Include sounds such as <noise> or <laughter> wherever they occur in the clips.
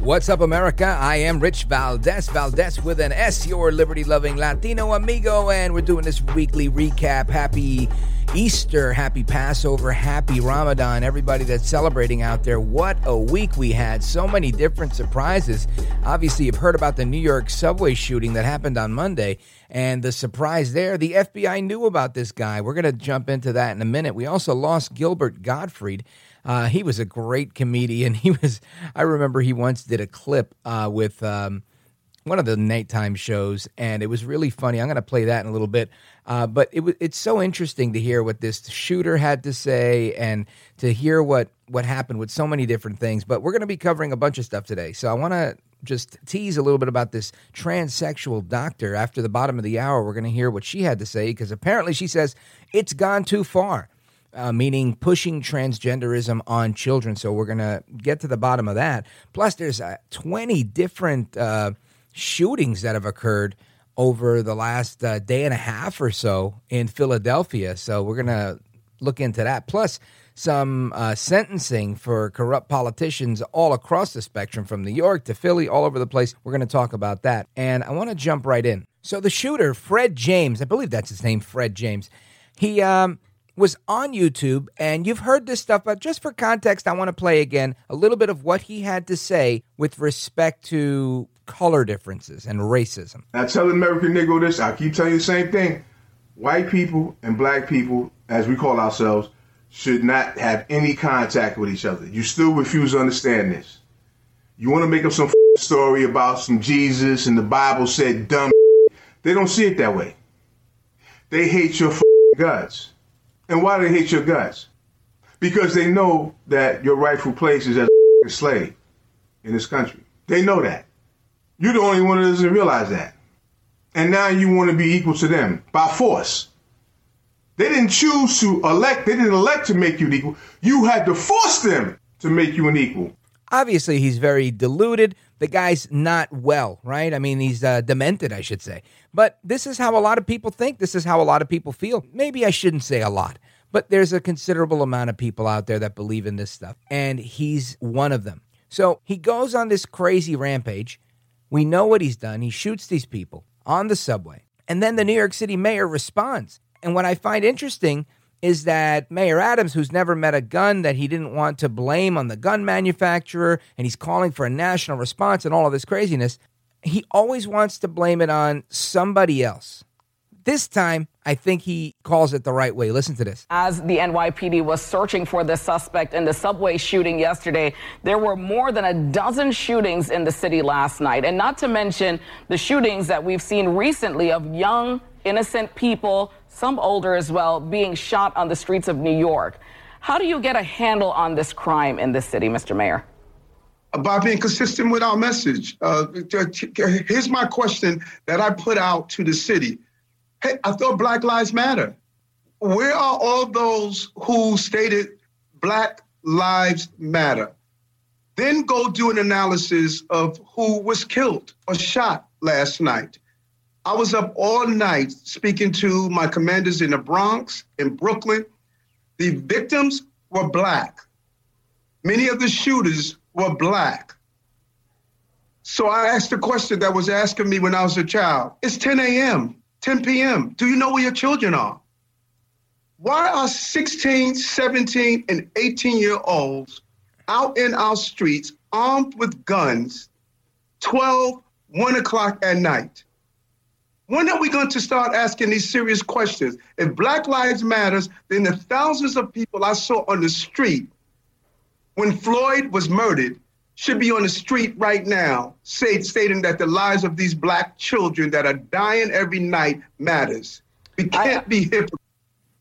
What's up, America? I am Rich Valdez, Valdez with an S, your liberty loving Latino amigo, and we're doing this weekly recap. Happy Easter, happy Passover, happy Ramadan, everybody that's celebrating out there. What a week we had! So many different surprises. Obviously, you've heard about the New York subway shooting that happened on Monday, and the surprise there the FBI knew about this guy. We're going to jump into that in a minute. We also lost Gilbert Gottfried. Uh, he was a great comedian. <laughs> He was, I remember he once did a clip uh, with um, one of the nighttime shows, and it was really funny. I'm going to play that in a little bit. Uh, but it was it's so interesting to hear what this shooter had to say and to hear what what happened with so many different things. But we're going to be covering a bunch of stuff today, so I want to just tease a little bit about this transsexual doctor. After the bottom of the hour, we're going to hear what she had to say because apparently she says it's gone too far uh, meaning pushing transgenderism on children. So we're going to get to the bottom of that. Plus, there's uh, 20 different uh, shootings that have occurred over the last uh, day and a half or so in Philadelphia. So we're going to look into that. Plus, some uh, sentencing for corrupt politicians all across the spectrum from New York to Philly, all over the place. We're going to talk about that. And I want to jump right in. So the shooter, Fred James, I believe that's his name, Fred James, he um, was on YouTube, and you've heard this stuff, but just for context, I want to play again a little bit of what he had to say with respect to color differences and racism. I tell American Negro this, I keep telling you the same thing. White people and black people, as we call ourselves, should not have any contact with each other. You still refuse to understand this. You want to make up some story about some Jesus and the Bible said dumb. They don't see it that way. They hate your guts. And why do they hate your guts? Because they know that your rightful place is as a slave in this country. They know that. You're the only one that doesn't realize that. And now you want to be equal to them by force. They didn't choose to elect, they didn't elect to make you an equal. You had to force them to make you an equal. Obviously, he's very deluded. The guy's not well, right? I mean, he's uh, demented, I should say. But this is how a lot of people think. This is how a lot of people feel. Maybe I shouldn't say a lot, but there's a considerable amount of people out there that believe in this stuff. And he's one of them. So he goes on this crazy rampage. We know what he's done. He shoots these people on the subway. And then the New York City mayor responds. And what I find interesting is that Mayor Adams, who's never met a gun that he didn't want to blame on the gun manufacturer, and he's calling for a national response and all of this craziness, he always wants to blame it on somebody else. This time, I think he calls it the right way. Listen to this. As the NYPD was searching for the suspect in the subway shooting yesterday, there were more than a dozen shootings in the city last night. And not to mention the shootings that we've seen recently of young, innocent people, some older as well, being shot on the streets of New York. How do you get a handle on this crime in this city, Mr. Mayor? by being consistent with our message. Uh, here's my question that I put out to the city. Hey, I thought Black Lives Matter. Where are all those who stated Black Lives Matter? Then go do an analysis of who was killed or shot last night. I was up all night speaking to my commanders in the Bronx, in Brooklyn. The victims were Black. Many of the shooters were black. So I asked a question that was asking me when I was a child. It's 10 a.m., 10 p.m. Do you know where your children are? Why are 16, 17, and 18 year olds out in our streets armed with guns 12, 1 o'clock at night? When are we going to start asking these serious questions? If Black Lives Matters, then the thousands of people I saw on the street when Floyd was murdered should be on the street right now, say, stating that the lives of these black children that are dying every night matters. We can't I, be hypocritical.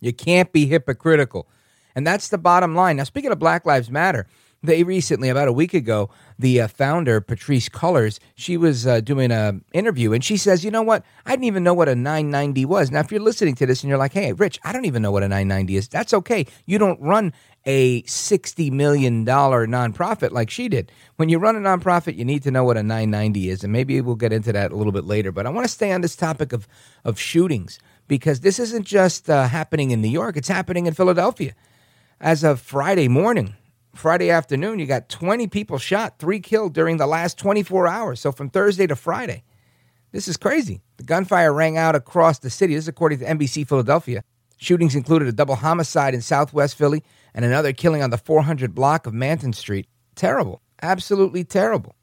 You can't be hypocritical. And that's the bottom line. Now, speaking of Black Lives Matter, they recently, about a week ago, the uh, founder, Patrisse Cullors, she was uh, doing an interview and she says, you know what? I didn't even know what a 990 was. Now, if you're listening to this and you're like, hey, Rich, I don't even know what a 990 is, that's okay. You don't run a $60 million nonprofit like she did. When you run a nonprofit, you need to know what a 990 is. And maybe we'll get into that a little bit later. But I want to stay on this topic of, of shootings because this isn't just uh, happening in New York, it's happening in Philadelphia. As of Friday morning, Friday afternoon, you got 20 people shot, three killed during the last 24 hours. So from Thursday to Friday. This is crazy. The gunfire rang out across the city. This is according to NBC Philadelphia. Shootings included a double homicide in Southwest Philly and another killing on the 400 block of Manton Street. Terrible. Absolutely terrible.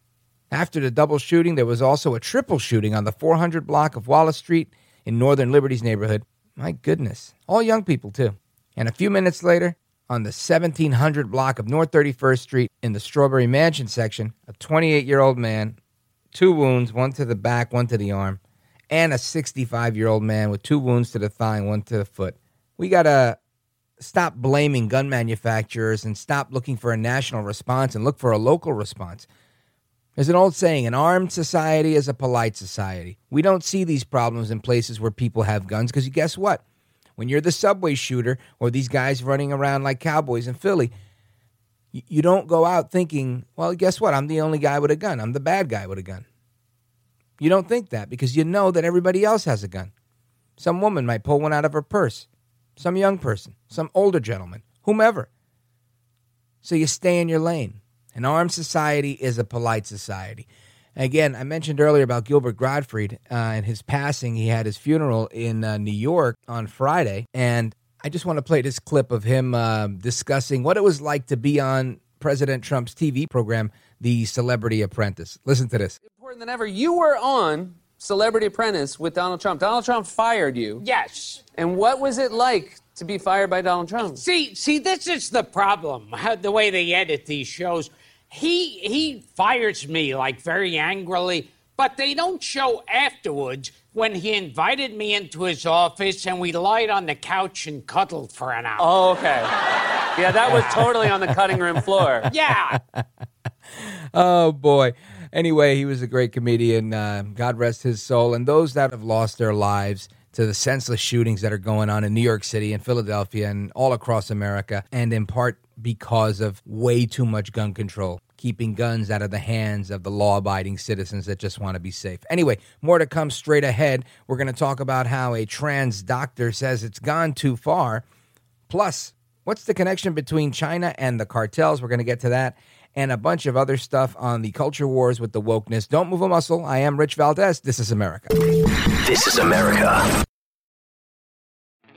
After the double shooting, there was also a triple shooting on the 400 block of Wallace Street in Northern Liberties neighborhood. My goodness. All young people, too. And a few minutes later, on the 1700 block of North 31st Street in the Strawberry Mansion section, a 28 year old man, two wounds, one to the back, one to the arm, and a 65 year old man with two wounds to the thigh and one to the foot. We got to stop blaming gun manufacturers and stop looking for a national response and look for a local response. There's an old saying an armed society is a polite society. We don't see these problems in places where people have guns because guess what? When you're the subway shooter or these guys running around like cowboys in Philly, you don't go out thinking, well, guess what? I'm the only guy with a gun. I'm the bad guy with a gun. You don't think that because you know that everybody else has a gun. Some woman might pull one out of her purse, some young person, some older gentleman, whomever. So you stay in your lane. An armed society is a polite society. Again, I mentioned earlier about Gilbert Gottfried uh, and his passing. He had his funeral in uh, New York on Friday. And I just want to play this clip of him uh, discussing what it was like to be on President Trump's TV program, The Celebrity Apprentice. Listen to this. Important than ever. You were on Celebrity Apprentice with Donald Trump. Donald Trump fired you. Yes. And what was it like to be fired by Donald Trump? See, see, this is the problem. the way they edit these shows he he fires me like very angrily, but they don't show afterwards when he invited me into his office and we lied on the couch and cuddled for an hour. Oh, okay. Yeah, that was totally on the cutting room floor. <laughs> Yeah. <laughs> oh boy. Anyway, he was a great comedian. Uh, God rest his soul. And those that have lost their lives to the senseless shootings that are going on in New York City and Philadelphia and all across America, and in part because of way too much gun control, keeping guns out of the hands of the law abiding citizens that just want to be safe. Anyway, more to come straight ahead. We're going to talk about how a trans doctor says it's gone too far. Plus, what's the connection between China and the cartels? We're going to get to that. And a bunch of other stuff on the culture wars with the wokeness. Don't move a muscle. I am Rich Valdez. This is America. This is America.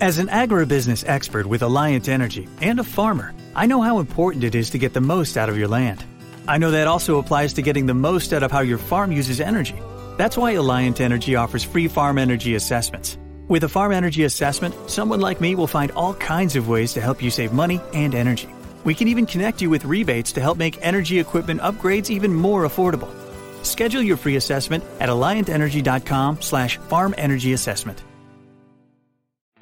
As an agribusiness expert with Alliant Energy and a farmer, I know how important it is to get the most out of your land. I know that also applies to getting the most out of how your farm uses energy. That's why Alliant Energy offers free farm energy assessments. With a farm energy assessment, someone like me will find all kinds of ways to help you save money and energy. We can even connect you with rebates to help make energy equipment upgrades even more affordable. Schedule your free assessment at alliantenergy.com slash farm energy assessment.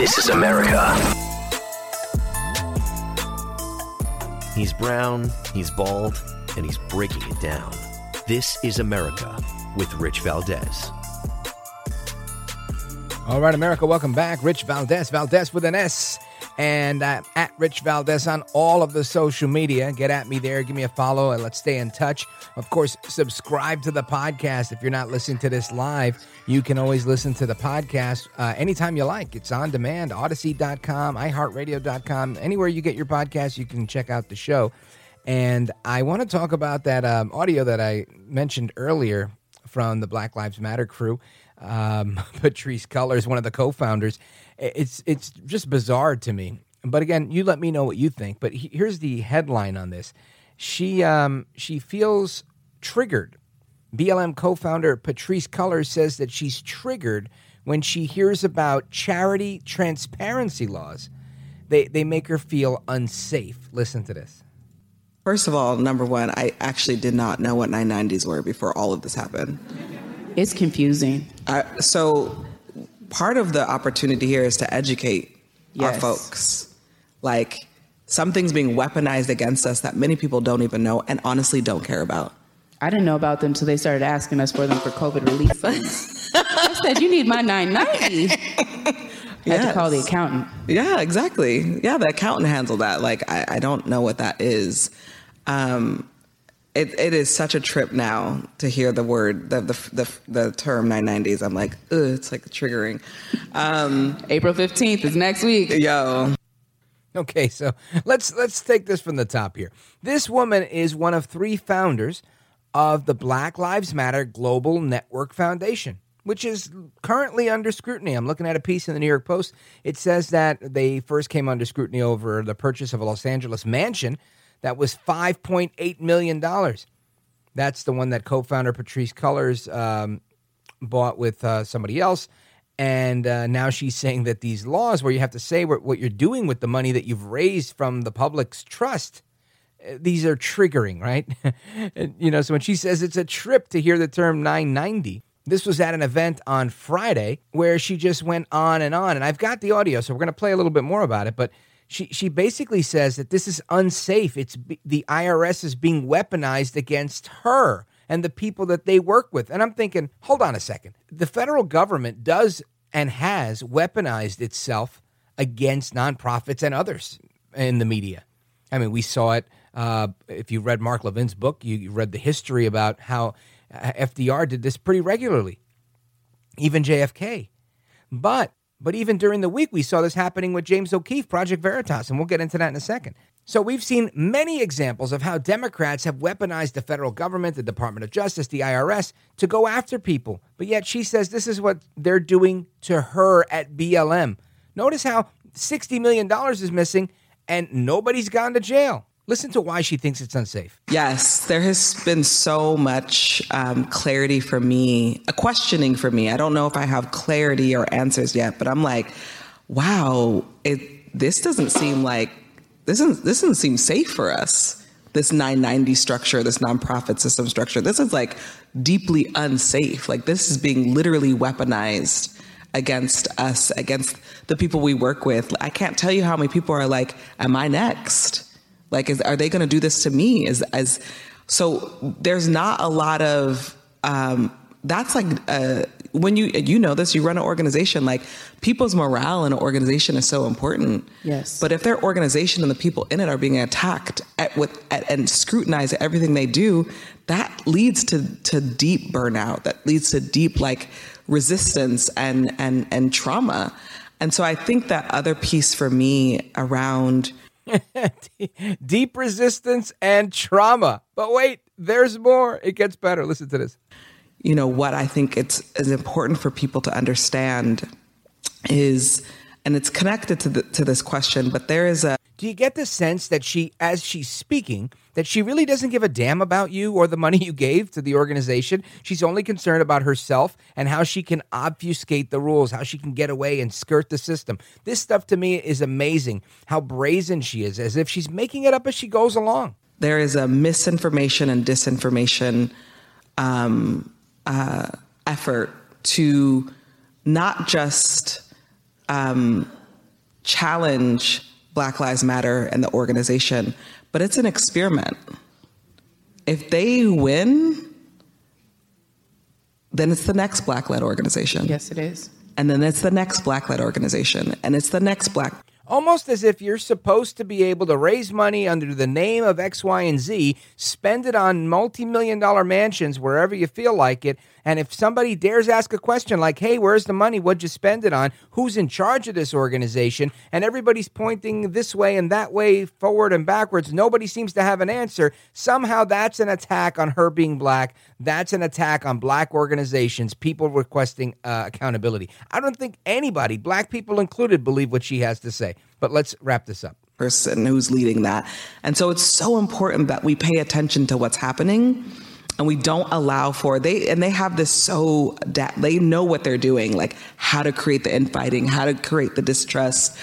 This is America. He's brown, he's bald, and he's breaking it down. This is America with Rich Valdez. All right, America, welcome back. Rich Valdez, Valdez with an S. And uh, at Rich Valdez on all of the social media. Get at me there, give me a follow, and let's stay in touch. Of course, subscribe to the podcast. If you're not listening to this live, you can always listen to the podcast uh, anytime you like. It's on demand, odyssey.com, iHeartRadio.com. Anywhere you get your podcast, you can check out the show. And I want to talk about that um, audio that I mentioned earlier from the Black Lives Matter crew. Um, <laughs> Patrisse Cullors, one of the co-founders. It's it's just bizarre to me. But again, you let me know what you think. But he, here's the headline on this: she um, she feels triggered. BLM co-founder Patrisse Cullors says that she's triggered when she hears about charity transparency laws. They they make her feel unsafe. Listen to this. First of all, number one, I actually did not know what 990s were before all of this happened. It's confusing. Uh, so, part of the opportunity here is to educate our folks. Like, something's being weaponized against us that many people don't even know and honestly don't care about. I didn't know about them until they started asking us for them for COVID relief funds. I said, "You need my 990." <laughs> I had to call the accountant. Yeah, exactly. Yeah, the accountant handled that. Like, I, I don't know what that is. Um, it, it is such a trip now to hear the word, the the the, the term 990s. I'm like, ugh, it's like triggering. Um, April 15th is next week. Yo. Okay, so let's let's take this from the top here. This woman is one of three founders of the Black Lives Matter Global Network Foundation, which is currently under scrutiny. I'm looking at a piece in the New York Post. It says that they first came under scrutiny over the purchase of a Los Angeles mansion that was 5.8 million dollars. That's the one that co-founder Patrisse Cullors um, bought with uh, somebody else. And uh, now she's saying that these laws, where you have to say what, what you're doing with the money that you've raised from the public's trust, uh, these are triggering, right? <laughs> And, you know, so when she says it's a trip to hear the term 990, this was at an event on Friday where she just went on and on. And I've got the audio, so we're going to play a little bit more about it. But she, she basically says that this is unsafe. It's the IRS is being weaponized against her and the people that they work with. And I'm thinking, hold on a second. The federal government does and has weaponized itself against nonprofits and others in the media. I mean, we saw it. Uh, if you read Mark Levin's book, you, you read the history about how uh, FDR did this pretty regularly, even JFK. But but even during the week, we saw this happening with James O'Keefe, Project Veritas, and we'll get into that in a second. So we've seen many examples of how Democrats have weaponized the federal government, the Department of Justice, the IRS to go after people. But yet she says this is what they're doing to her at BLM. Notice how $60 million is missing and nobody's gone to jail. Listen to why she thinks it's unsafe. Yes, there has been so much um, clarity for me, a questioning for me. I don't know if I have clarity or answers yet, but I'm like, wow, it this doesn't seem like this doesn't this doesn't seem safe for us. This 990 structure, this nonprofit system structure, this is like deeply unsafe. Like this is being literally weaponized against us, against the people we work with. I can't tell you how many people are like, "Am I next?" Like, is, are they going to do this to me? Is as so? There's not a lot of um, that's like uh, when you you know this. You run an organization. Like people's morale in an organization is so important. Yes. But if their organization and the people in it are being attacked at, with at, and scrutinized at everything they do, that leads to to deep burnout. That leads to deep like resistance and and and trauma. And so I think that other piece for me around <laughs> Deep resistance and trauma. But wait, there's more. It gets better. Listen to this. you know what I think it's is important for people to understand is and it's connected to the, to this question. But there is a Do you get the sense that she, as she's speaking, that she really doesn't give a damn about you or the money you gave to the organization? She's only concerned about herself and how she can obfuscate the rules, how she can get away and skirt the system. This stuff to me is amazing. How brazen she is, as if she's making it up as she goes along. there is a misinformation and disinformation um, uh, effort to not just um, challenge Black Lives Matter and the organization, but it's an experiment. If they win, then it's the next Black led organization. Yes, it is. And then it's the next Black led organization, and it's the next Black Almost as if you're supposed to be able to raise money under the name of X, Y, and Z, spend it on multi million dollar mansions wherever you feel like it. And if somebody dares ask a question like, hey, where's the money? What'd you spend it on? Who's in charge of this organization? And everybody's pointing this way and that way, forward and backwards. Nobody seems to have an answer. Somehow that's an attack on her being black. That's an attack on black organizations, people requesting uh, accountability. I don't think anybody, black people included, believe what she has to say. But let's wrap this up. person who's leading that. And so it's so important that we pay attention to what's happening and we don't allow for they and they have this so they know what they're doing like how to create the infighting how to create the distrust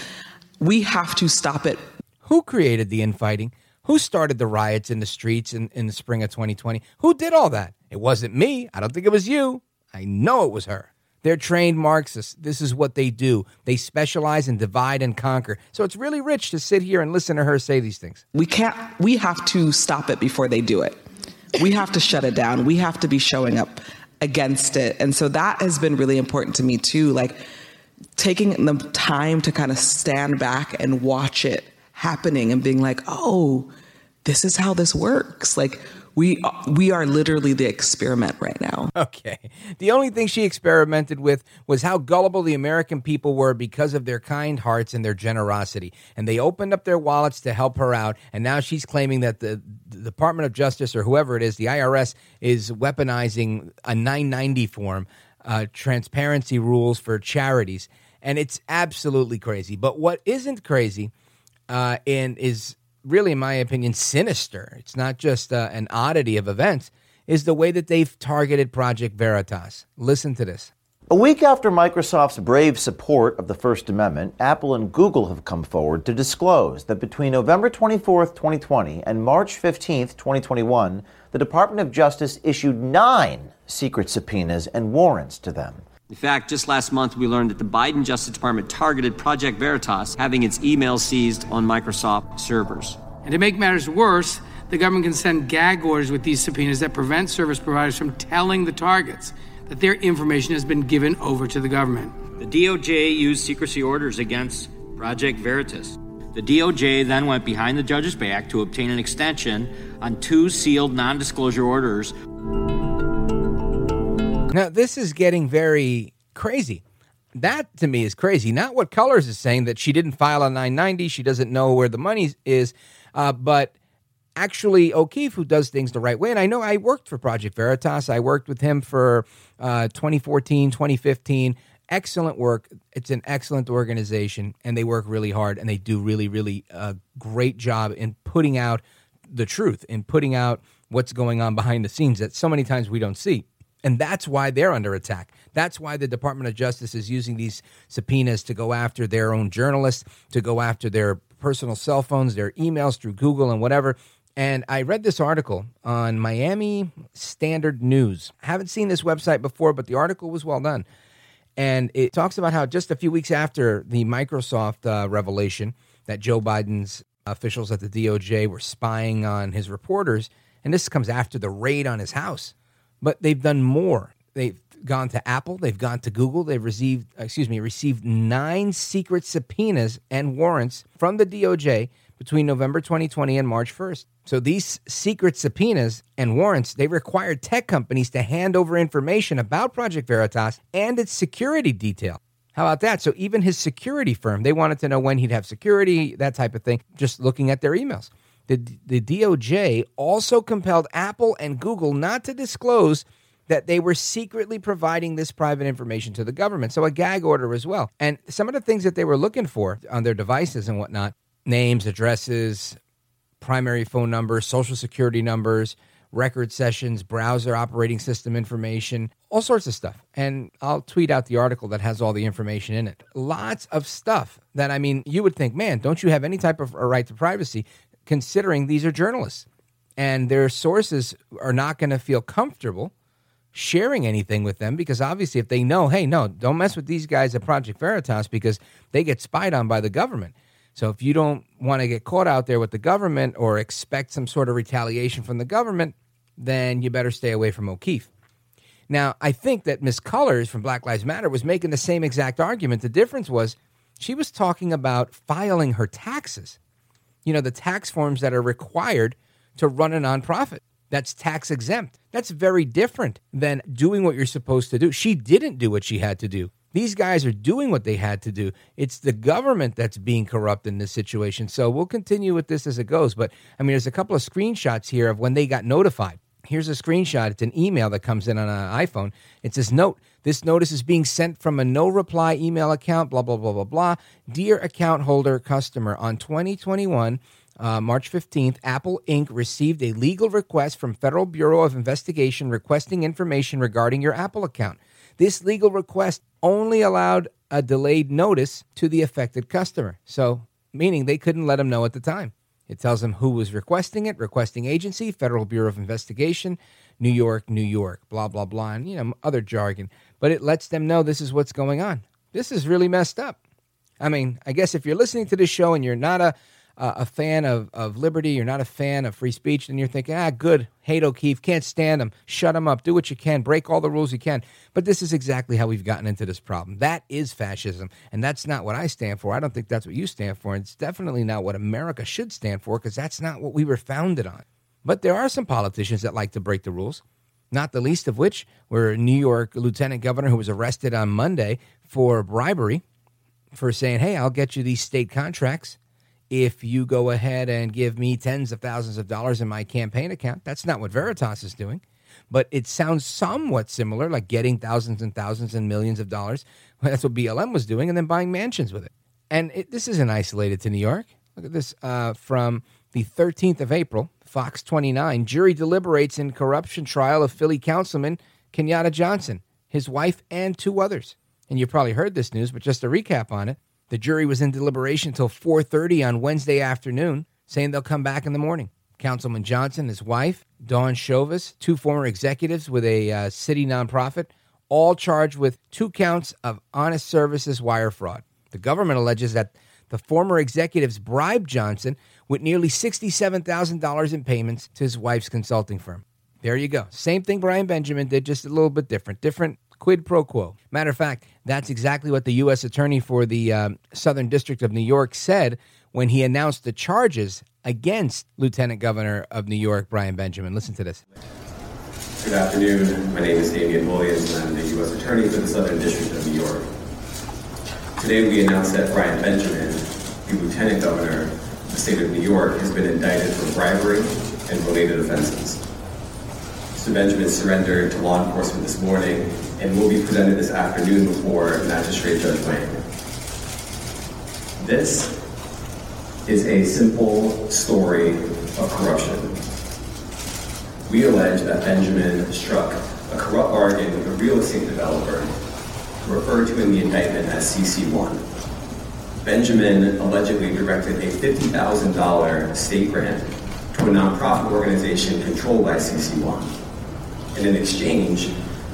we have to stop it Who created the infighting? Who started the riots in the streets in, in the spring of 2020? Who did all that? It wasn't me. I don't think it was you. I know it was her. They're trained Marxists. This is what they do. They specialize in divide and conquer. So it's really rich to sit here and listen to her say these things. we can't we have to stop it before they do it we have to shut it down. We have to be showing up against it. And so that has been really important to me too like taking the time to kind of stand back and watch it happening and being like oh this is how this works. Like we we are literally the experiment right now <laughs> Okay. The only thing she experimented with was how gullible the American people were because of their kind hearts and their generosity. And they opened up their wallets to help her out. And now she's claiming that the, the Department of Justice or whoever it is, the IRS, is weaponizing a 990 form, uh, transparency rules for charities. And it's absolutely crazy. But what isn't crazy uh, and is really, in my opinion, sinister, it's not just uh, an oddity of events, is the way that they've targeted Project Veritas. Listen to this. A week after Microsoft's brave support of the First Amendment, Apple and Google have come forward to disclose that between November 24, 2020 and March 15, 2021, the Department of Justice issued nine secret subpoenas and warrants to them. In fact, just last month we learned that the Biden Justice Department targeted Project Veritas, having its email seized on Microsoft servers. And to make matters worse, the government can send gag orders with these subpoenas that prevent service providers from telling the targets that their information has been given over to the government. The DOJ used secrecy orders against Project Veritas. The DOJ then went behind the judge's back to obtain an extension on two sealed non disclosure orders. Now, this is getting very crazy. That to me is crazy. Not what Cullors is saying that she didn't file a 990, she doesn't know where the money is, uh, but actually O'Keefe, who does things the right way. And I know I worked for Project Veritas. I worked with him for uh, 2014, 2015. Excellent work. It's an excellent organization, and they work really hard, and they do really, really uh, great job in putting out the truth, in putting out what's going on behind the scenes that so many times we don't see. And that's why they're under attack. That's why the Department of Justice is using these subpoenas to go after their own journalists, to go after their personal cell phones, their emails through Google and whatever. And I read this article on Miami Standard News. I haven't seen this website before, but the article was well done. And it talks about how just a few weeks after the Microsoft uh, revelation that Joe Biden's officials at the DOJ were spying on his reporters, and this comes after the raid on his house, but they've done more. They've gone to Apple, they've gone to Google, they've received, uh, excuse me, received nine secret subpoenas and warrants from the DOJ between November 2020 and March 1st. So these secret subpoenas and warrants, they required tech companies to hand over information about Project Veritas and its security detail. How about that? So even his security firm, they wanted to know when he'd have security, that type of thing, just looking at their emails. The, the DOJ also compelled Apple and Google not to disclose that they were secretly providing this private information to the government. So a gag order as well. And some of the things that they were looking for on their devices and whatnot names, addresses, primary phone numbers, social security numbers, record sessions, browser operating system information, all sorts of stuff. And I'll tweet out the article that has all the information in it. Lots of stuff that, I mean, you would think, man, don't you have any type of a right to privacy considering these are journalists? And their sources are not going to feel comfortable sharing anything with them because obviously if they know, hey, no, don't mess with these guys at Project Veritas because they get spied on by the government. So if you don't want to get caught out there with the government or expect some sort of retaliation from the government, then you better stay away from O'Keefe. Now, I think that Miss Cullors from Black Lives Matter was making the same exact argument. The difference was she was talking about filing her taxes. You know, the tax forms that are required to run a nonprofit. That's tax exempt. That's very different than doing what you're supposed to do. She didn't do what she had to do. These guys are doing what they had to do. It's the government that's being corrupt in this situation. So we'll continue with this as it goes. But I mean, there's a couple of screenshots here of when they got notified. Here's a screenshot. It's an email that comes in on an iPhone. It says, Note, this notice is being sent from a no reply email account, blah, blah, blah, blah, blah. Dear account holder customer, on 2021, uh, March 15th, Apple Inc. received a legal request from Federal Bureau of Investigation requesting information regarding your Apple account. This legal request only allowed a delayed notice to the affected customer. So, meaning they couldn't let them know at the time. It tells them who was requesting it, requesting agency, Federal Bureau of Investigation, New York, New York, blah, blah, blah, and, you know, other jargon. But it lets them know this is what's going on. This is really messed up. I mean, I guess if you're listening to this show and you're not a uh, a fan of, of liberty, you're not a fan of free speech, then you're thinking, ah, good, hate O'Keefe, can't stand him, shut him up, do what you can, break all the rules you can. But this is exactly how we've gotten into this problem. That is fascism, and that's not what I stand for. I don't think that's what you stand for, and it's definitely not what America should stand for because that's not what we were founded on. But there are some politicians that like to break the rules. Not the least of which were New York lieutenant governor who was arrested on Monday for bribery for saying, Hey, I'll get you these state contracts if you go ahead and give me tens of thousands of dollars in my campaign account. That's not what Veritas is doing, but it sounds somewhat similar, like getting thousands and thousands and millions of dollars. <laughs> That's what BLM was doing, and then buying mansions with it. And it, this isn't isolated to New York. Look at this uh, from the 13th of April, Fox 29. Jury deliberates in corruption trial of Philly councilman Kenyatta Johnson, his wife, and two others. And you probably heard this news, but just a recap on it. The jury was in deliberation until 4:30 on Wednesday afternoon, saying they'll come back in the morning. Councilman Johnson, his wife, Dawn Chavous, two former executives with a uh, city nonprofit, all charged with two counts of honest services wire fraud. The government alleges that the former executives bribed Johnson with nearly $67,000 in payments to his wife's consulting firm. There you go. Same thing Brian Benjamin did, just a little bit different. Different quid pro quo. Matter of fact, that's exactly what the U.S. Attorney for the um, Southern District of New York said when he announced the charges against Lieutenant Governor of New York, Brian Benjamin. Listen to this. Good afternoon. My name is Damian Williams, and I'm the U.S. Attorney for the Southern District of New York. Today, we announced that Brian Benjamin, the Lieutenant Governor of the state of New York, has been indicted for bribery and related offenses. Mr. Benjamin surrendered to law enforcement this morning and will be presented this afternoon before Magistrate Judge Wang. This is a simple story of corruption. We allege that Benjamin struck a corrupt bargain with a real estate developer referred to in the indictment as CC1. Benjamin allegedly directed a $50,000 state grant to a nonprofit organization controlled by CC1. And in exchange,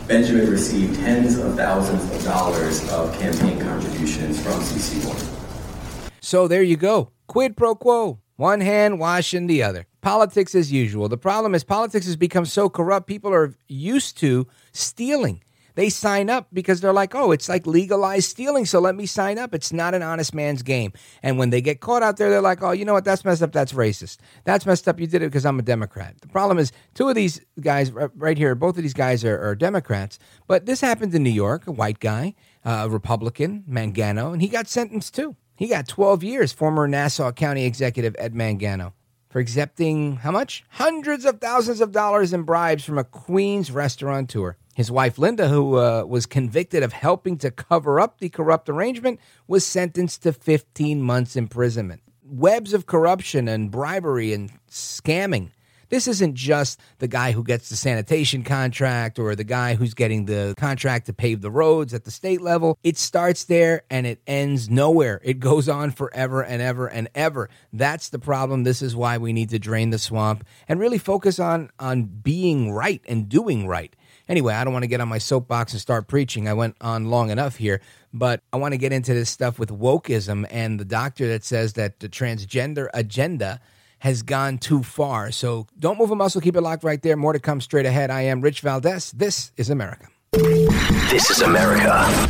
Benjamin received tens of thousands of dollars of campaign contributions from CC1. So there you go. Quid pro quo. One hand washing the other. Politics as usual. The problem is politics has become so corrupt, people are used to stealing. They sign up because they're like, oh, it's like legalized stealing, so let me sign up. It's not an honest man's game. And when they get caught out there, they're like, oh, you know what? That's messed up. That's racist. That's messed up. You did it because I'm a Democrat. The problem is, two of these guys right here, both of these guys are, are Democrats, but this happened in New York, a white guy, uh, a Republican, Mangano, and he got sentenced too. He got 12 years, former Nassau County Executive Ed Mangano for accepting how much? Hundreds of thousands of dollars in bribes from a Queens restaurateur. His wife, Linda, who uh, was convicted of helping to cover up the corrupt arrangement, was sentenced to 15 months imprisonment. Webs of corruption and bribery and scamming. This isn't just the guy who gets the sanitation contract or the guy who's getting the contract to pave the roads at the state level. It starts there and it ends nowhere. It goes on forever and ever and ever. That's the problem. This is why we need to drain the swamp and really focus on on being right and doing right. Anyway, I don't want to get on my soapbox and start preaching. I went on long enough here, but I want to get into this stuff with wokeism and the doctor that says that the transgender agenda has gone too far. So don't move a muscle. Keep it locked right there. More to come straight ahead. I am Rich Valdez. This is America. This is America.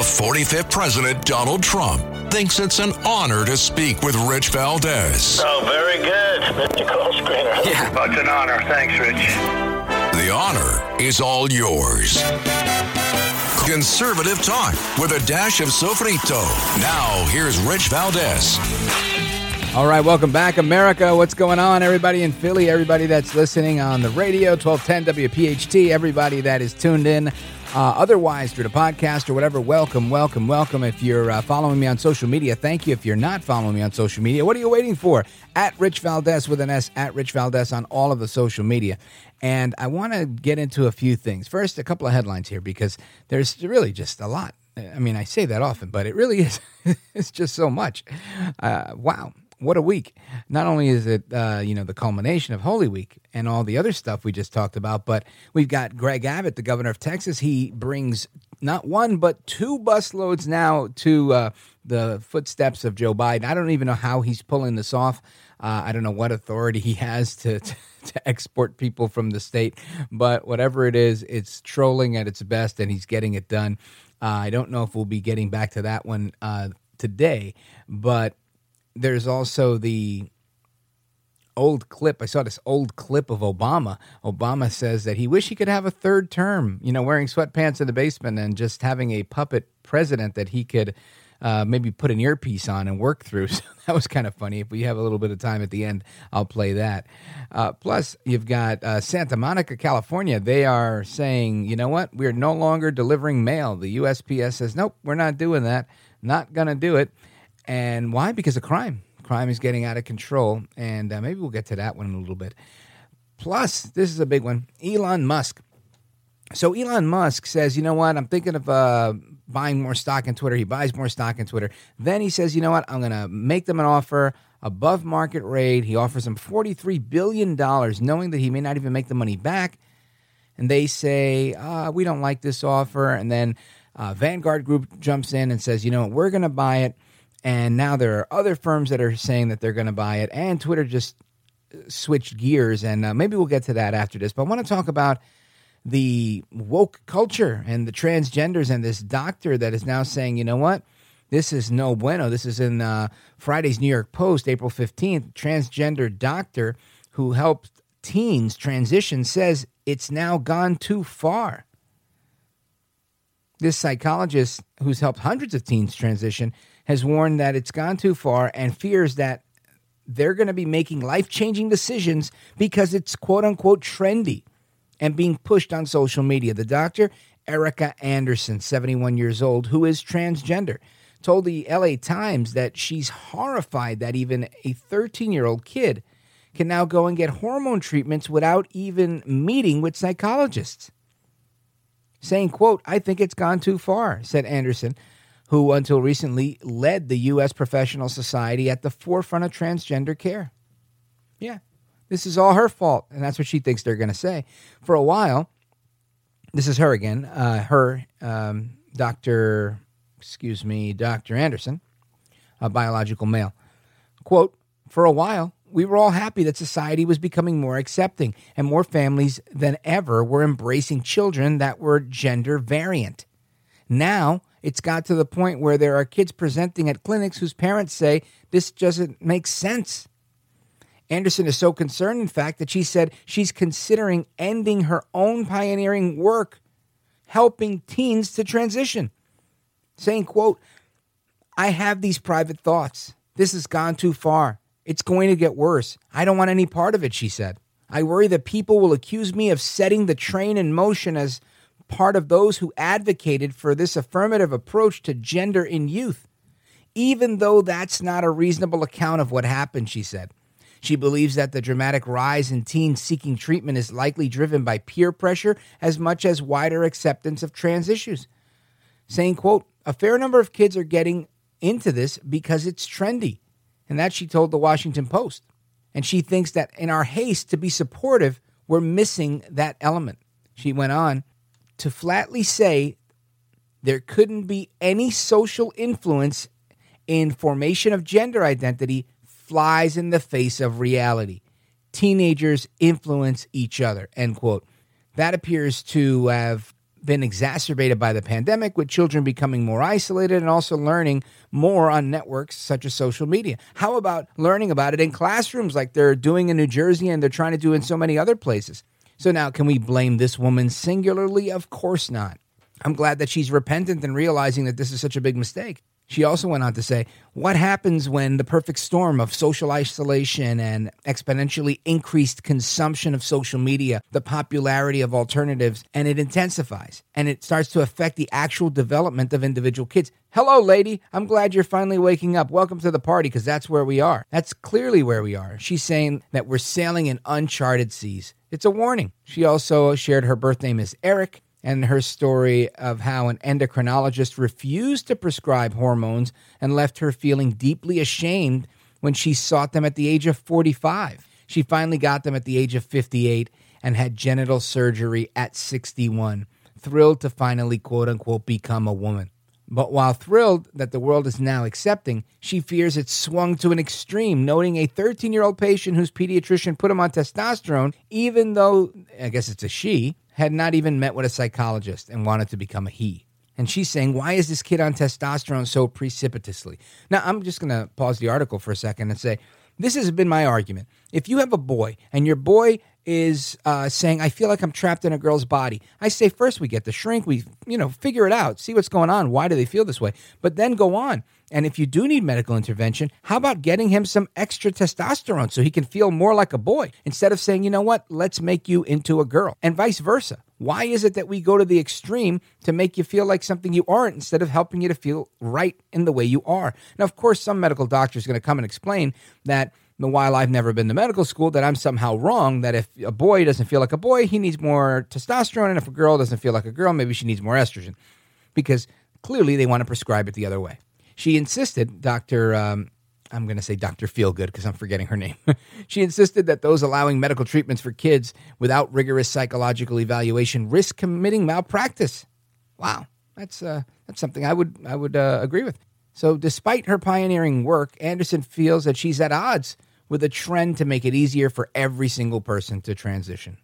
The 45th President, Donald Trump, thinks it's an honor to speak with Rich Valdez. Oh, very good, Mr. Call Screener. Yeah. It's an honor. Thanks, Rich. The honor is all yours. Conservative talk with a dash of sofrito. Now, here's Rich Valdez. All right, welcome back, America. What's going on, everybody in Philly? Everybody that's listening on the radio, 1210 WPHT, everybody that is tuned in uh, otherwise, through the podcast or whatever, welcome, welcome, welcome. If you're uh, following me on social media, thank you. If you're not following me on social media, what are you waiting for? At Rich Valdez with an S, at Rich Valdez on all of the social media. And I want to get into a few things. First, a couple of headlines here because there's really just a lot. I mean, I say that often, but it really is. <laughs> it's just so much. Uh, wow what a week! Not only is it uh, you know the culmination of Holy Week and all the other stuff we just talked about, but we've got Greg Abbott, the governor of Texas. He brings not one but two busloads now to uh, the footsteps of Joe Biden. I don't even know how he's pulling this off. Uh, I don't know what authority he has to, <laughs> to, to export people from the state, but whatever it is, it's trolling at its best, and he's getting it done. Uh, I don't know if we'll be getting back to that one uh, today, but there's also the old clip. I saw this old clip of Obama. Obama says that he wish he could have a third term, you know, wearing sweatpants in the basement and just having a puppet president that he could uh, maybe put an earpiece on and work through. <laughs> So that was kind of funny. If we have a little bit of time at the end, I'll play that. Uh, plus, you've got uh, Santa Monica, California. They are saying, you know what? We're no longer delivering mail. The USPS says, nope, we're not doing that. Not going to do it. And why? Because of crime. Crime is getting out of control. And uh, maybe we'll get to that one in a little bit. Plus, this is a big one Elon Musk. So, Elon Musk says, you know what? I'm thinking of uh, buying more stock in Twitter. He buys more stock in Twitter. Then he says, you know what? I'm going to make them an offer above market rate. He offers them $43 billion, knowing that he may not even make the money back. And they say, uh, we don't like this offer. And then uh, Vanguard Group jumps in and says, you know what? We're going to buy it. And now there are other firms that are saying that they're going to buy it, and Twitter just switched gears. And uh, maybe we'll get to that after this. But I want to talk about the woke culture and the transgenders and this doctor that is now saying, you know what? This is no bueno. This is in uh, Friday's New York Post, April 15th. Transgender doctor who helped teens transition says it's now gone too far. This psychologist who's helped hundreds of teens transition has warned that it's gone too far and fears that they're going to be making life changing decisions because it's quote unquote trendy and being pushed on social media. The doctor, Erica Anderson, 71 years old, who is transgender, told the LA Times that she's horrified that even a 13 year old kid can now go and get hormone treatments without even meeting with psychologists. Saying, quote, I think it's gone too far, said Anderson, who until recently led the U.S. Professional Society at the forefront of transgender care. Yeah, this is all her fault, and that's what she thinks they're going to say. For a while, this is her again, uh, her, um, Dr., excuse me, Dr. Anderson, a biological male. Quote, for a while, we were all happy that society was becoming more accepting and more families than ever were embracing children that were gender variant. Now, it's got to the point where there are kids presenting at clinics whose parents say this doesn't make sense. Anderson is so concerned, in fact, that she said she's considering ending her own pioneering work helping teens to transition, saying, quote, I have these private thoughts. This has gone too far. It's going to get worse. I don't want any part of it, she said. I worry that people will accuse me of setting the train in motion as part of those who advocated for this affirmative approach to gender in youth, even though that's not a reasonable account of what happened, she said. She believes that the dramatic rise in teens seeking treatment is likely driven by peer pressure as much as wider acceptance of trans issues. Saying, quote, a fair number of kids are getting into this because it's trendy. And that she told the Washington Post. And she thinks that in our haste to be supportive, we're missing that element. She went on to flatly say there couldn't be any social influence in formation of gender identity flies in the face of reality. Teenagers influence each other, end quote. That appears to have been exacerbated by the pandemic, with children becoming more isolated and also learning more on networks such as social media. How about learning about it in classrooms like they're doing in New Jersey and they're trying to do in so many other places? So now, can we blame this woman singularly? Of course not. I'm glad that she's repentant and realizing that this is such a big mistake. She also went on to say, What happens when the perfect storm of social isolation and exponentially increased consumption of social media, the popularity of alternatives, and it intensifies and it starts to affect the actual development of individual kids? Hello, lady. I'm glad you're finally waking up. Welcome to the party because that's where we are. That's clearly where we are. She's saying that we're sailing in uncharted seas. It's a warning. She also shared her birth name is Eric and her story of how an endocrinologist refused to prescribe hormones and left her feeling deeply ashamed when she sought them at the age of 45. She finally got them at the age of 58 and had genital surgery at 61, thrilled to finally, quote unquote, become a woman. But while thrilled that the world is now accepting, she fears it's swung to an extreme, noting a 13 year old patient whose pediatrician put him on testosterone, even though, I guess it's a she, had not even met with a psychologist and wanted to become a he. And she's saying, Why is this kid on testosterone so precipitously? Now, I'm just going to pause the article for a second and say, This has been my argument. If you have a boy and your boy is uh, saying, I feel like I'm trapped in a girl's body. I say, first we get the shrink, we, you know, figure it out, see what's going on. Why do they feel this way? But then go on. And if you do need medical intervention, how about getting him some extra testosterone so he can feel more like a boy instead of saying, you know what, let's make you into a girl, and vice versa. Why is it that we go to the extreme to make you feel like something you aren't instead of helping you to feel right in the way you are? Now, of course, some medical doctor is going to come and explain that while I've never been to medical school, that I'm somehow wrong. That if a boy doesn't feel like a boy, he needs more testosterone, and if a girl doesn't feel like a girl, maybe she needs more estrogen, because clearly they want to prescribe it the other way. She insisted, Doctor. Um, I'm going to say Dr. Feelgood because I'm forgetting her name. <laughs> she insisted that those allowing medical treatments for kids without rigorous psychological evaluation risk committing malpractice. Wow, that's uh, that's something I would I would uh, agree with. So, despite her pioneering work, Anderson feels that she's at odds with a trend to make it easier for every single person to transition.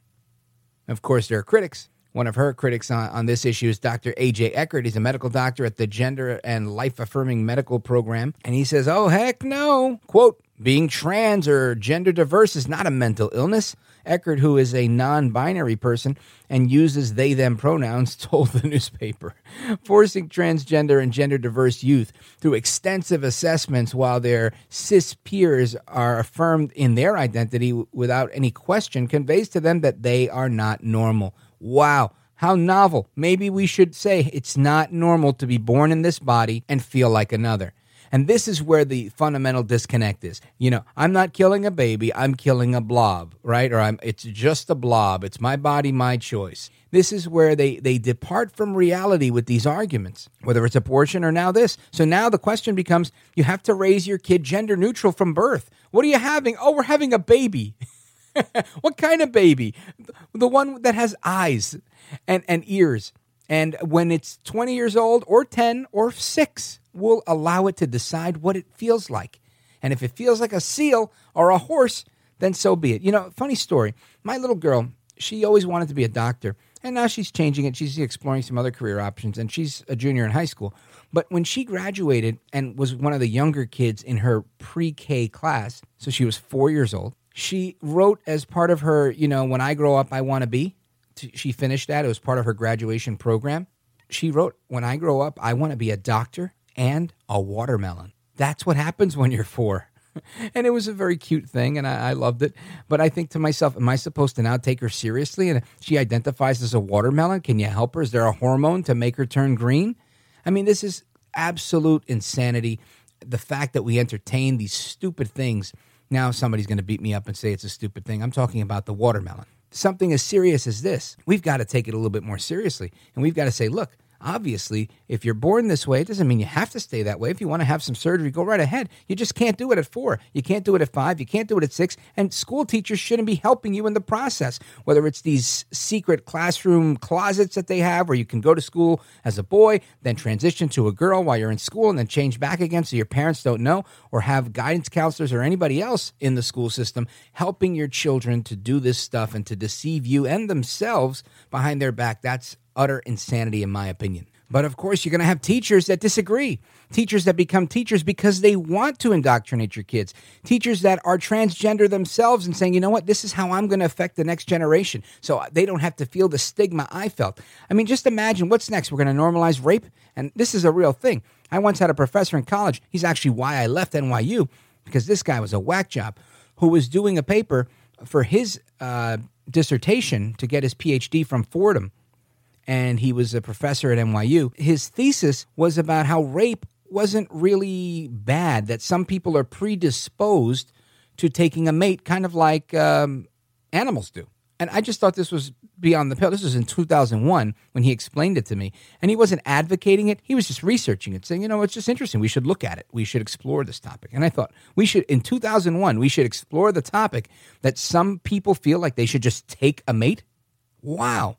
Of course, there are critics. One of her critics on, on this issue is Dr. A.J. Eckert. He's a medical doctor at the Gender and Life Affirming Medical Program. And he says, Oh, heck no. Quote, being trans or gender diverse is not a mental illness. Eckert, who is a non binary person and uses they them pronouns, <laughs> told the newspaper. Forcing transgender and gender diverse youth through extensive assessments while their cis peers are affirmed in their identity without any question conveys to them that they are not normal. Wow. How novel. Maybe we should say it's not normal to be born in this body and feel like another. And this is where the fundamental disconnect is. You know, I'm not killing a baby, I'm killing a blob, right? Or I'm it's just a blob. It's my body, my choice. This is where they they depart from reality with these arguments, whether it's abortion or now this. So now the question becomes you have to raise your kid gender neutral from birth. What are you having? Oh, we're having a baby. <laughs> what kind of baby? The one that has eyes and, and ears. And when it's 20 years old or 10 or 6, we'll allow it to decide what it feels like. And if it feels like a seal or a horse, then so be it. You know, funny story. My little girl, she always wanted to be a doctor. And now she's changing it. She's exploring some other career options, and she's a junior in high school. But when she graduated and was one of the younger kids in her pre K class, so she was four years old, she wrote as part of her, you know, when I grow up, I want to be. She finished that. It was part of her graduation program. She wrote, when I grow up, I want to be a doctor and a watermelon. That's what happens when you're four. <laughs> and it was a very cute thing, and I, I, loved it. But I think to myself, am I supposed to now take her seriously? And she identifies as a watermelon. Can you help her? Is there a hormone to make her turn green? I mean, this is absolute insanity. The fact that we entertain these stupid things. Now somebody's going to beat me up and say it's a stupid thing. I'm talking about the watermelon. Something as serious as this, we've got to take it a little bit more seriously. And we've got to say, look, Obviously, if you're born this way, it doesn't mean you have to stay that way. If you want to have some surgery, go right ahead. You just can't do it at four. You can't do it at five. You can't do it at six. And school teachers shouldn't be helping you in the process, whether it's these secret classroom closets that they have where you can go to school as a boy, then transition to a girl while you're in school, and then change back again so your parents don't know, or have guidance counselors or anybody else in the school system helping your children to do this stuff and to deceive you and themselves behind their back. That's utter insanity, in my opinion. But of course, you're going to have teachers that disagree. Teachers that become teachers because they want to indoctrinate your kids. Teachers that are transgender themselves and saying, you know what, this is how I'm going to affect the next generation. So they don't have to feel the stigma I felt. I mean, just imagine what's next. We're going to normalize rape. And this is a real thing. I once had a professor in college. He's actually why I left NYU because this guy was a whack job who was doing a paper for his uh, dissertation to get his PhD from Fordham and he was a professor at NYU. His thesis was about how rape wasn't really bad, that some people are predisposed to taking a mate, kind of like um, animals do. And I just thought this was beyond the pale. This was in 2001 when he explained it to me. And he wasn't advocating it, he was just researching it, saying, you know, it's just interesting. We should look at it. We should explore this topic. And I thought, we should, in 2001, we should explore the topic that some people feel like they should just take a mate. Wow.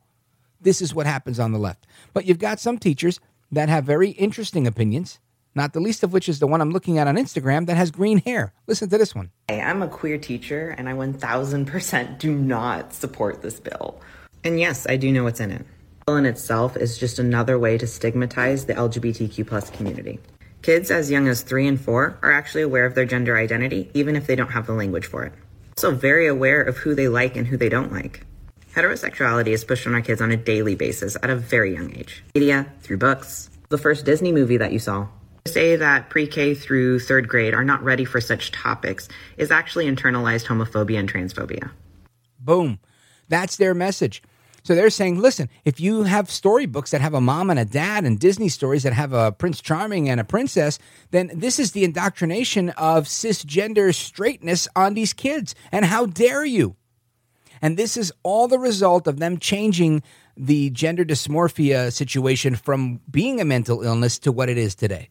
This is what happens on the left. But you've got some teachers that have very interesting opinions, not the least of which is the one I'm looking at on Instagram that has green hair. Listen to this one. Hey, I'm a queer teacher, and I 1000% do not support this bill. And yes, I do know what's in it. The bill in itself is just another way to stigmatize the LGBTQ plus community. Kids as young as three and four are actually aware of their gender identity, even if they don't have the language for it. Also, very aware of who they like and who they don't like. Heterosexuality is pushed on our kids on a daily basis at a very young age. Media, through books. The first Disney movie that you saw. To say that pre K through third grade are not ready for such topics is actually internalized homophobia and transphobia. Boom. That's their message. So they're saying, listen, if you have storybooks that have a mom and a dad and Disney stories that have a Prince Charming and a princess, then this is the indoctrination of cisgender straightness on these kids. And how dare you? And this is all the result of them changing the gender dysmorphia situation from being a mental illness to what it is today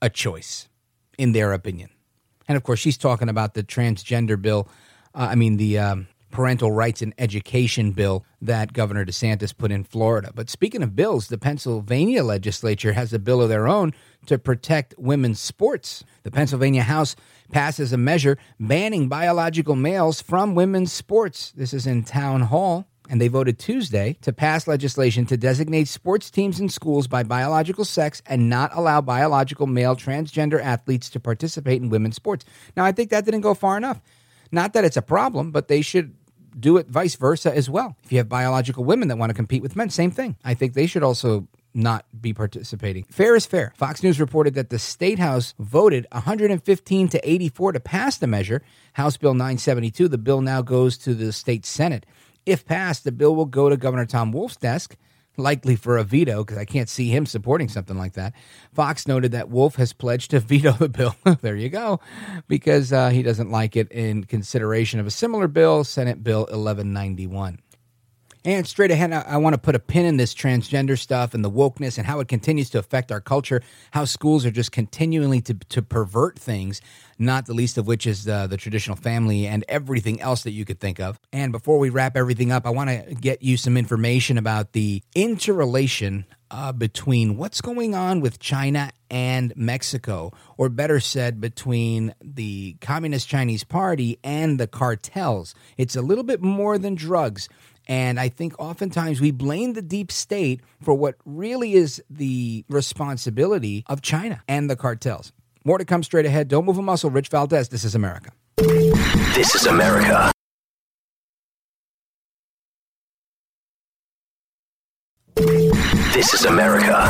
a choice, in their opinion. And of course, she's talking about the transgender bill. Uh, I mean, the um, parental rights and education bill that Governor DeSantis put in Florida. But speaking of bills, the Pennsylvania legislature has a bill of their own to protect women's sports. The Pennsylvania House passes a measure banning biological males from women's sports. This is in town hall. And they voted Tuesday to pass legislation to designate sports teams in schools by biological sex and not allow biological male transgender athletes to participate in women's sports. Now, I think that didn't go far enough. Not that it's a problem, but they should do it vice versa as well. If you have biological women that want to compete with men, same thing. I think they should also not be participating. Fair is fair. Fox News reported that the state house voted 115 to 84 to pass the measure. House Bill 972. The bill now goes to the state Senate. If passed, the bill will go to Governor Tom Wolf's desk likely for a veto because I can't see him supporting something like that. Fox noted that Wolf has pledged to <laughs> veto the bill. <laughs> there you go, because uh, he doesn't like it in consideration of a similar bill, Senate Bill 1191. And straight ahead, I, I want to put a pin in this transgender stuff and the wokeness and how it continues to affect our culture, how schools are just continually to, to pervert things, not the least of which is uh, the traditional family and everything else that you could think of. And before we wrap everything up, I want to get you some information about the interrelation uh, between what's going on with China and Mexico, or better said, between the Communist Chinese Party and the cartels. It's a little bit more than drugs. And I think oftentimes we blame the deep state for what really is the responsibility of China and the cartels. More to come straight ahead. Don't move a muscle. Rich Valdes, this is America. This is America. This is America.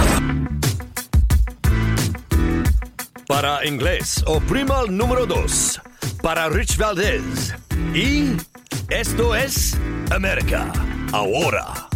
Para inglés, oprima el número dos. Para Rich Valdes. Y esto es América. Ahora.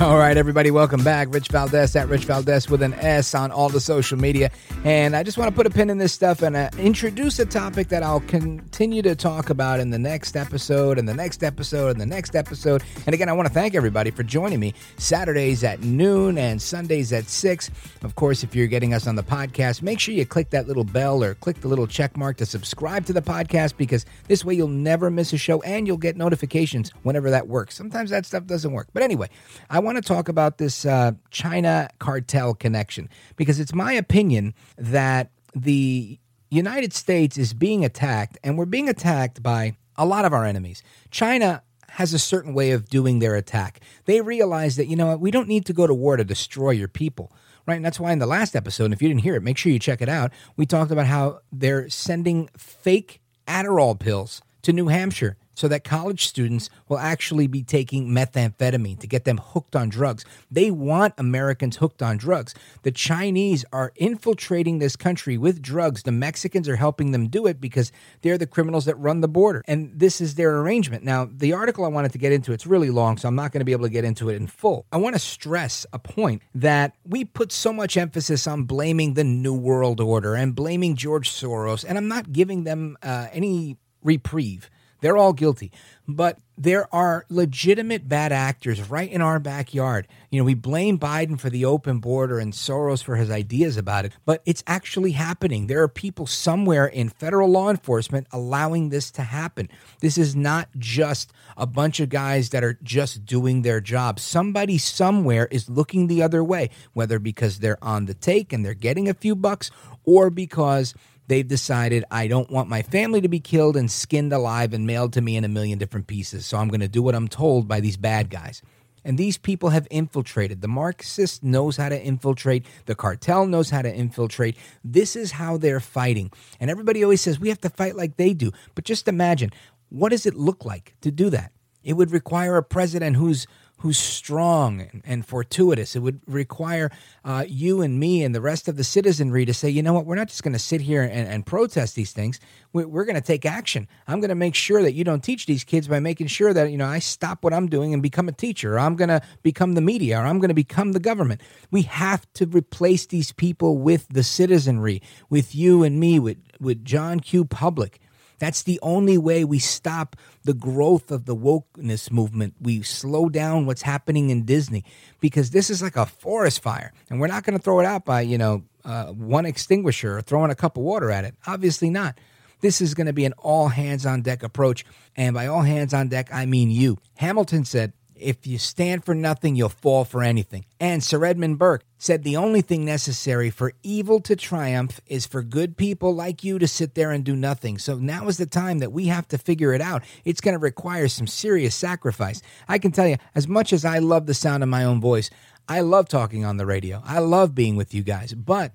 <laughs> All right, everybody, welcome back. Rich Valdes at Rich Valdes with an S on all the social media. And I just want to put a pin in this stuff and uh, introduce a topic that I'll continue to talk about in the next episode, and the next episode, and the next episode. And again, I want to thank everybody for joining me Saturdays at noon and Sundays at 6. Of course, if you're getting us on the podcast, make sure you click that little bell or click the little check mark to subscribe to the podcast because this way you'll never miss a show and you'll get notifications whenever that works. Sometimes that stuff doesn't work. But anyway, I want to talk about this uh, China cartel connection because it's my opinion that the United States is being attacked, and we're being attacked by a lot of our enemies. China has a certain way of doing their attack. They realize that, you know what, we don't need to go to war to destroy your people. Right. And that's why in the last episode, if you didn't hear it, make sure you check it out. We talked about how they're sending fake Adderall pills to New Hampshire so that college students will actually be taking methamphetamine to get them hooked on drugs. They want Americans hooked on drugs. The Chinese are infiltrating this country with drugs. The Mexicans are helping them do it because they're the criminals that run the border. And this is their arrangement. Now, the article I wanted to get into, it's really long, so I'm not going to be able to get into it in full. I want to stress a point that we put so much emphasis on blaming the New World Order and blaming George Soros, and I'm not giving them uh, any reprieve. They're all guilty. But there are legitimate bad actors right in our backyard. You know, we blame Biden for the open border and Soros for his ideas about it, but it's actually happening. There are people somewhere in federal law enforcement allowing this to happen. This is not just a bunch of guys that are just doing their job. Somebody somewhere is looking the other way, whether because they're on the take and they're getting a few bucks or because they've decided I don't want my family to be killed and skinned alive and mailed to me in a million different pieces. So I'm going to do what I'm told by these bad guys. And these people have infiltrated. The Marxist knows how to infiltrate. The cartel knows how to infiltrate. This is how they're fighting. And everybody always says we have to fight like they do. But just imagine what does it look like to do that? It would require a president who's who's strong and, fortuitous. It would require uh, you and me and the rest of the citizenry to say, you know what, we're not just going to sit here and, and, protest these things. We're, we're going to take action. I'm going to make sure that you don't teach these kids by making sure that, you know, I stop what I'm doing and become a teacher, I'm going to become the media, or I'm going to become the government. We have to replace these people with the citizenry, with you and me, with, with John Q. Public that's the only way we stop the growth of the wokeness movement. We slow down what's happening in Disney because this is like a forest fire, and we're not going to throw it out by you know uh, one extinguisher or throwing a cup of water at it. Obviously not. This is going to be an all hands on deck approach, and by all hands on deck, I mean you. Hamilton said, if you stand for nothing, you'll fall for anything. And Sir Edmund Burke said the only thing necessary for evil to triumph is for good people like you to sit there and do nothing. So now is the time that we have to figure it out. It's going to require some serious sacrifice. I can tell you, as much as I love the sound of my own voice, I love talking on the radio. I love being with you guys. But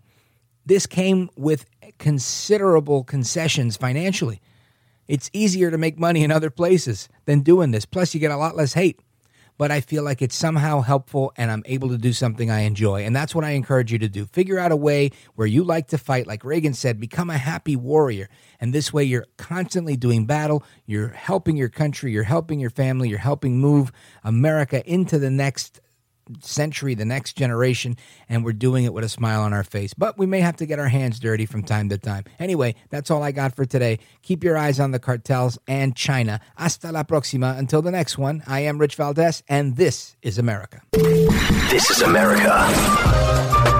this came with considerable concessions financially. It's easier to make money in other places than doing this. Plus, you get a lot less hate but I feel like it's somehow helpful and I'm able to do something I enjoy. And that's what I encourage you to do. Figure out a way where you like to fight. Like Reagan said, become a happy warrior. And this way you're constantly doing battle. You're helping your country. You're helping your family. You're helping move America into the next century, the next generation, and we're doing it with a smile on our face. But we may have to get our hands dirty from time to time. Anyway, that's all I got for today. Keep your eyes on the cartels and China. Hasta la próxima. Until the next one, I am Rich Valdes, and this is America. This is America.